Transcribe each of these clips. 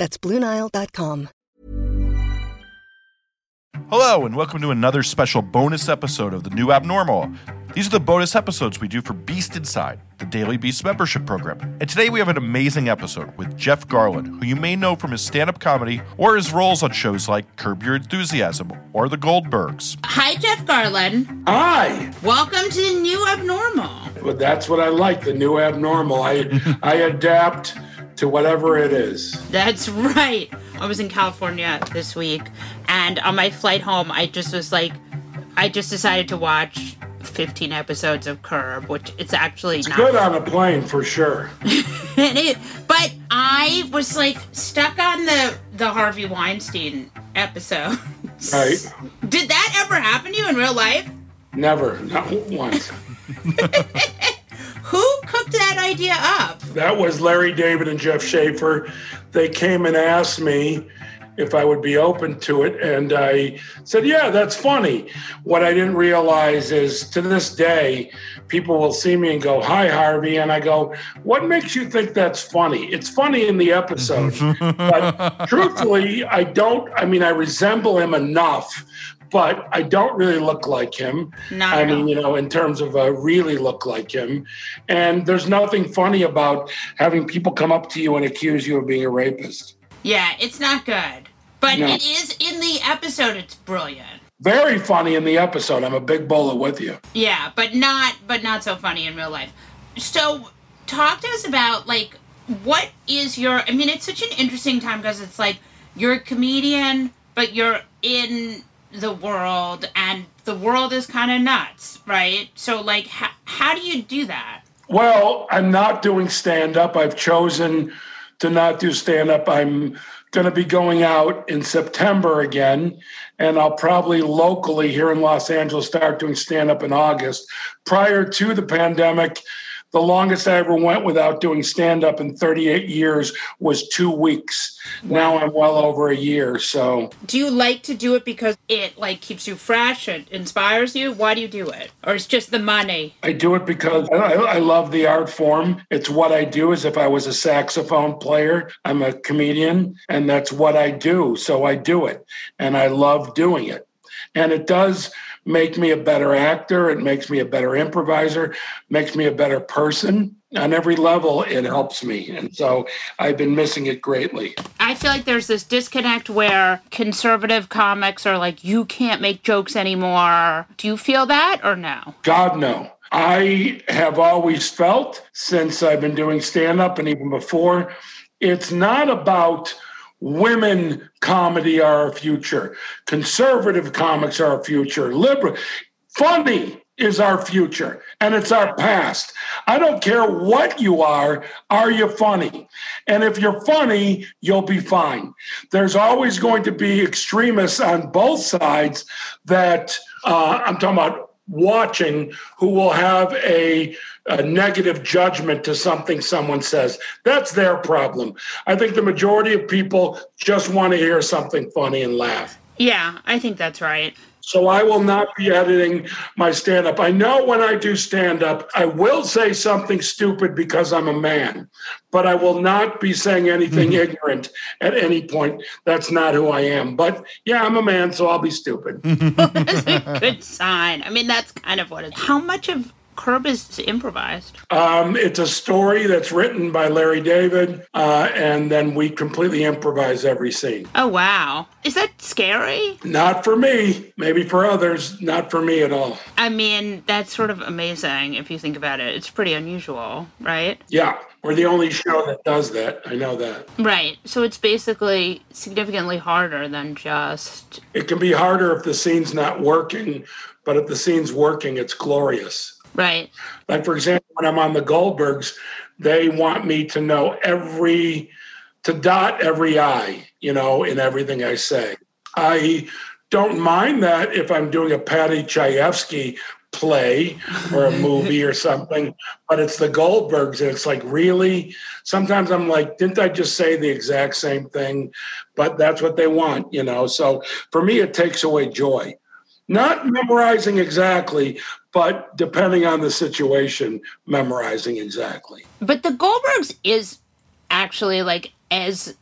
That's BlueNile.com. Hello, and welcome to another special bonus episode of The New Abnormal. These are the bonus episodes we do for Beast Inside, the Daily Beast membership program. And today we have an amazing episode with Jeff Garlin, who you may know from his stand up comedy or his roles on shows like Curb Your Enthusiasm or The Goldbergs. Hi, Jeff Garlin. Hi. Welcome to the new abnormal. Well, that's what I like, the new abnormal. I I adapt to whatever it is. That's right. I was in California this week, and on my flight home, I just was like, I just decided to watch 15 episodes of Curb, which it's actually It's not good on a plane for sure. it, but I was like stuck on the the Harvey Weinstein episode. Right. Did that ever happen to you in real life? Never, not once. Who cooked that idea up? That was Larry David and Jeff Schaffer. They came and asked me if I would be open to it. And I said, Yeah, that's funny. What I didn't realize is to this day, people will see me and go, Hi, Harvey. And I go, What makes you think that's funny? It's funny in the episode. but truthfully, I don't, I mean, I resemble him enough. But I don't really look like him. Not I mean, you know, in terms of uh, really look like him. And there's nothing funny about having people come up to you and accuse you of being a rapist. Yeah, it's not good. But No. it is in the episode it's brilliant. Very funny in the episode. I'm a big bowler with you. Yeah, but not but not so funny in real life. So talk to us about like what is your I mean it's such an interesting time because it's like you're a comedian but you're in the world and the world is kind of nuts, right? So like how, how do you do that? Well, I'm not doing stand up. I've chosen to not do stand up. I'm going to be going out in September again, and I'll probably locally here in Los Angeles start doing stand up in August. Prior to the pandemic, the longest I ever went without doing stand up in 38 years was two weeks. Now I'm well over a year. So Do you like to do it because it like keeps you fresh and inspires you? Why do you do it? Or it's just the money? I do it because I, I love the art form. It's what I do as if I was a saxophone player. I'm a comedian, and that's what I do. So I do it, and I love doing it. And it does make me a better actor. It makes me a better improviser, makes me a better person. On every level, it helps me. And so I've been missing it greatly. I feel like there's this disconnect where conservative comics are like, you can't make jokes anymore. Do you feel that or no? God, no. I have always felt since I've been doing stand up and even before, it's not about women comedy are our future, conservative comics are our future, liberal, funny is our future and it's our past. I don't care what you are, are you funny? And if you're funny, you'll be fine. There's always going to be extremists on both sides that uh, I'm talking about watching who will have a, a negative judgment to something someone says. That's their problem. I think the majority of people just want to hear something funny and laugh. Yeah, I think that's right. So I will not be editing my stand up. I know when I do stand up, I will say something stupid because I'm a man, but I will not be saying anything mm-hmm. ignorant at any point. That's not who I am. But yeah, I'm a man, so I'll be stupid. That's a good sign. I mean, that's kind of what it How much of Curb is improvised? Um, it's a story that's written by Larry David, uh, and then we completely improvise every scene. Oh, wow. Is that scary? Not for me, maybe for others, not for me at all. I mean, that's sort of amazing if you think about it. It's pretty unusual, right? Yeah, we're the only show that does that. I know that. Right. So it's basically significantly harder than just. It can be harder if the scene's not working, but if the scene's working, it's glorious. Right. Like, for example, when I'm on the Goldbergs, they want me to know every to dot every I, you know, in everything I say. I don't mind that if I'm doing a Paddy Chayefsky play or a movie or something, but it's the Goldbergs, and it's like really. Sometimes I'm like, didn't I just say the exact same thing? But that's what they want, you know. So for me, it takes away joy. Not memorizing exactly, but depending on the situation, memorizing exactly. But the Goldbergs is actually like as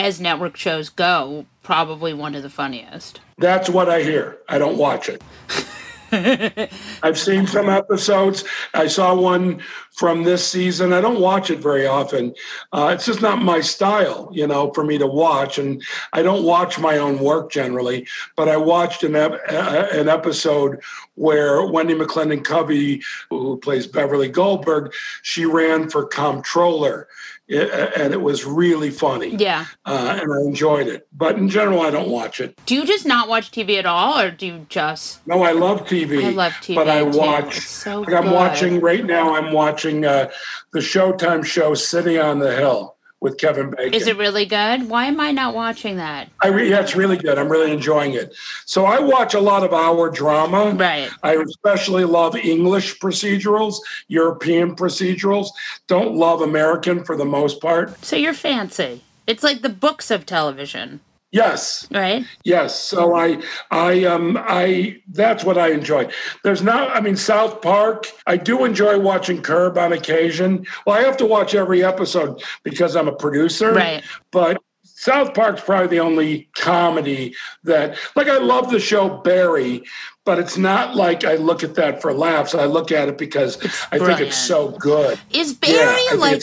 as network shows go, probably one of the funniest. That's what I hear. I don't watch it. I've seen some episodes. I saw one from this season. I don't watch it very often. Uh, it's just not my style, you know, for me to watch. And I don't watch my own work generally, but I watched an, ep- an episode where Wendi McLendon Covey, who plays Beverly Goldberg, she ran for comptroller and it was really funny. Yeah. Uh, and I enjoyed it. But in general, I don't watch it. Do you just not watch TV at all, or do you just? No, I love TV. I love TV. But I watch. So like I'm watching right now. I'm watching uh, the Showtime show "City on the Hill" with Kevin Bacon. Is it really good? Why am I not watching that? I re- yeah, it's really good. I'm really enjoying it. So I watch a lot of our drama. Right. I especially love English procedurals, European procedurals. Don't love American for the most part. So you're fancy. It's like the books of television, Yes. right? Yes, so I, I, um, I. That's what I enjoy. There's not. I mean, South Park. I do enjoy watching Curb on occasion. Well, I have to watch every episode because I'm a producer. Right. But South Park's probably the only comedy that, like, I love the show Barry, but it's not like I look at that for laughs. I look at it because I think it's so good. Is Yeah, Barry I like?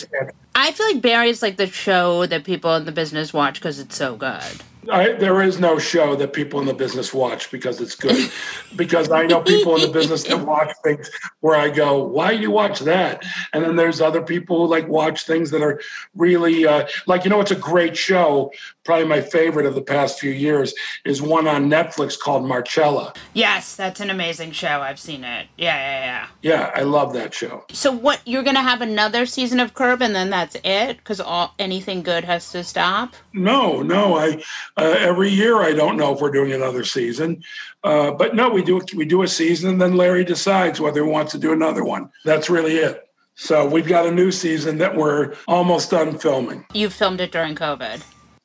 I feel like Barry is like the show that people in the business watch because it's so good. I, there is no show that people in the business watch because it's good. because I know people in the business that watch things where I go, "Why do you watch that?" And then there's other people who like watch things that are really uh, like you know, it's a great show. Probably my favorite of the past few years is one on Netflix called Marcella. Yes, that's an amazing show. I've seen it. Yeah, yeah, yeah. Yeah, I love that show. So what? You're gonna have another season of Curb, and then that's it? Because all anything good has to stop. No, no. I uh, every year I don't know if we're doing another season, uh, but no, we do we do a season, and then Larry decides whether he wants to do another one. That's really it. So we've got a new season that we're almost done filming. You filmed it during COVID.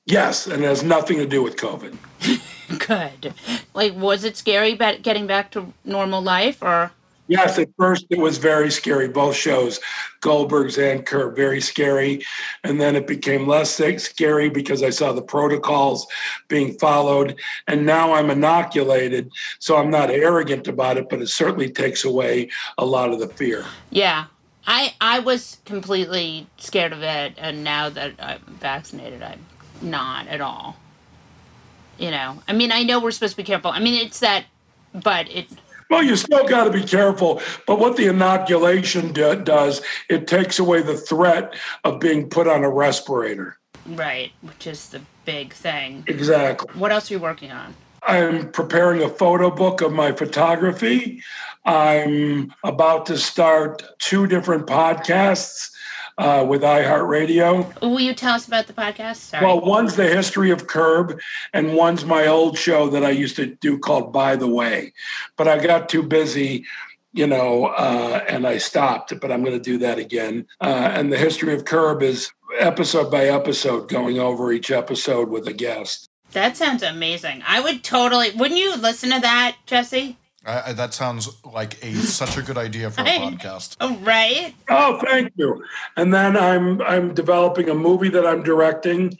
Yes, and it has nothing to do with COVID. Good. Like, was it scary getting back to normal life, or? Yes, at first it was very scary. Both shows, Goldberg's and Curb, very scary. And then it became less scary because I saw the protocols being followed. And now I'm inoculated. So I'm not arrogant about it, but it certainly takes away a lot of the fear. Yeah. I I was completely scared of it, and now that I'm vaccinated, I'm not at all. You know, I mean, I know we're supposed to be careful. I mean, it's that, but it. Well, you still got to be careful. But what the inoculation do- does, it takes away the threat of being put on a respirator. Right, which is the big thing. Exactly. What else are you working on? I'm preparing a photo book of my photography. I'm about to start two different podcasts uh, with iHeartRadio. Will you tell us about the podcast? Sorry. Well, one's the history of Curb, and one's my old show that I used to do called By the Way. But I got too busy, you know, uh, and I stopped. But I'm going to do that again. Uh, and the history of Curb is episode by episode, going over each episode with a guest. that sounds amazing. I would totally. Wouldn't you listen to that, Jesse? I, I, that sounds like a such a good idea for a I- podcast. Oh, right. Oh, thank you. And then I'm I'm developing a movie that I'm directing,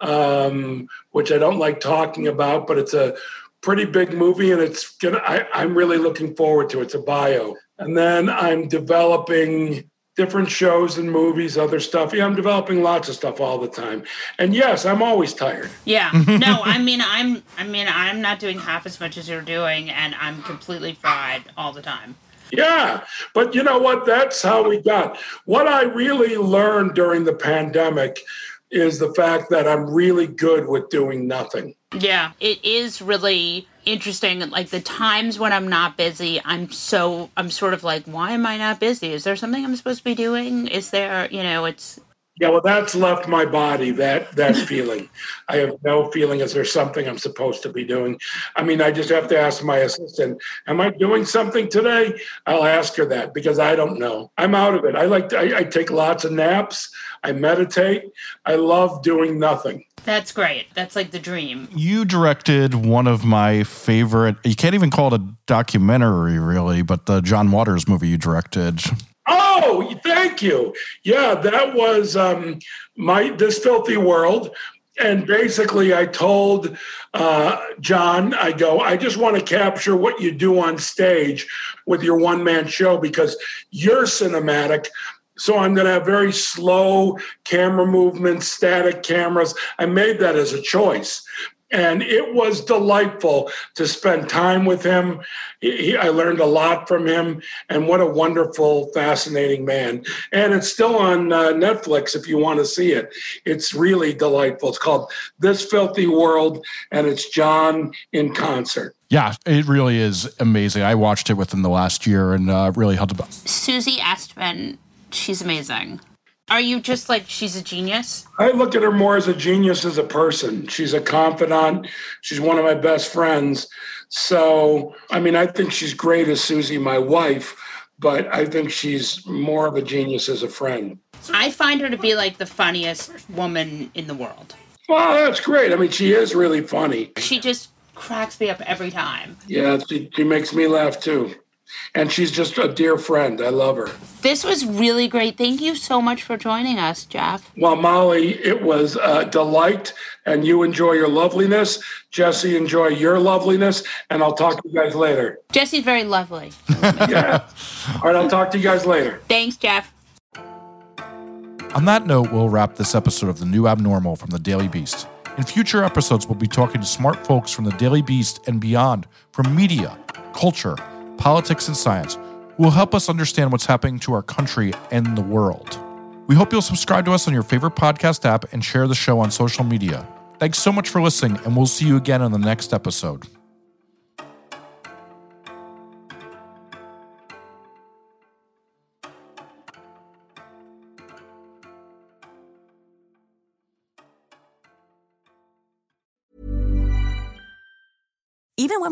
um, which I don't like talking about, but it's a pretty big movie, and it's gonna. I, I'm really looking forward to it. It's a bio. And then I'm developing different shows and movies, other stuff. Yeah, I'm developing lots of stuff all the time. And yes, I'm always tired. Yeah. No, I mean, I'm. I mean, I'm not doing half as much as you're doing, and I'm completely fried all the time. Yeah, but you know what? That's how we got. What I really learned during the pandemic is the fact that I'm really good with doing nothing. Yeah, it is really interesting. Like the times when I'm not busy, I'm so I'm sort of like, why am I not busy? Is there something I'm supposed to be doing? Is there, you know, it's Yeah, well, that's left my body. That that feeling, I have no feeling. Is there something I'm supposed to be doing? I mean, I just have to ask my assistant, "Am I doing something today?" I'll ask her that because I don't know. I'm out of it. I like to, I, I take lots of naps. I meditate. I love doing nothing. That's great. That's like the dream. You directed one of my favorite. You can't even call it a documentary, really, but the John Waters movie you directed. Thank you. Yeah, that was um, my this filthy world. And basically, I told uh, John, I go, I just want to capture what you do on stage with your one man show because you're cinematic. So I'm going to have very slow camera movements, static cameras. I made that as a choice and it was delightful to spend time with him. He, I learned a lot from him, and what a wonderful, fascinating man. And it's still on uh, Netflix if you want to see it. It's really delightful. It's called This Filthy World, and it's John in concert. Yeah, it really is amazing. I watched it within the last year and uh, really held up. Susie Essman, she's amazing. Are you just like she's a genius? I look at her more as a genius as a person. She's a confidant. She's one of my best friends. So, I mean, I think she's great as Susie, my wife, but I think she's more of a genius as a friend. I find her to be like the funniest woman in the world. Well, that's great. I mean, she is really funny. She just cracks me up every time. Yeah, she, she makes me laugh too and she's just a dear friend. I love her. This was really great. Thank you so much for joining us, Jeff. Well, Molly, it was a delight, and you enjoy your loveliness. Jesse, enjoy your loveliness, and I'll talk to you guys later. Jesse's very lovely. yeah. All right, I'll talk to you guys later. Thanks, Jeff. On that note, we'll wrap this episode of The New Abnormal from the Daily Beast. In future episodes, we'll be talking to smart folks from the Daily Beast and beyond, from media, culture, politics, and science will help us understand what's happening to our country and the world. We hope you'll subscribe to us on your favorite podcast app and share the show on social media. Thanks so much for listening, and we'll see you again on the next episode.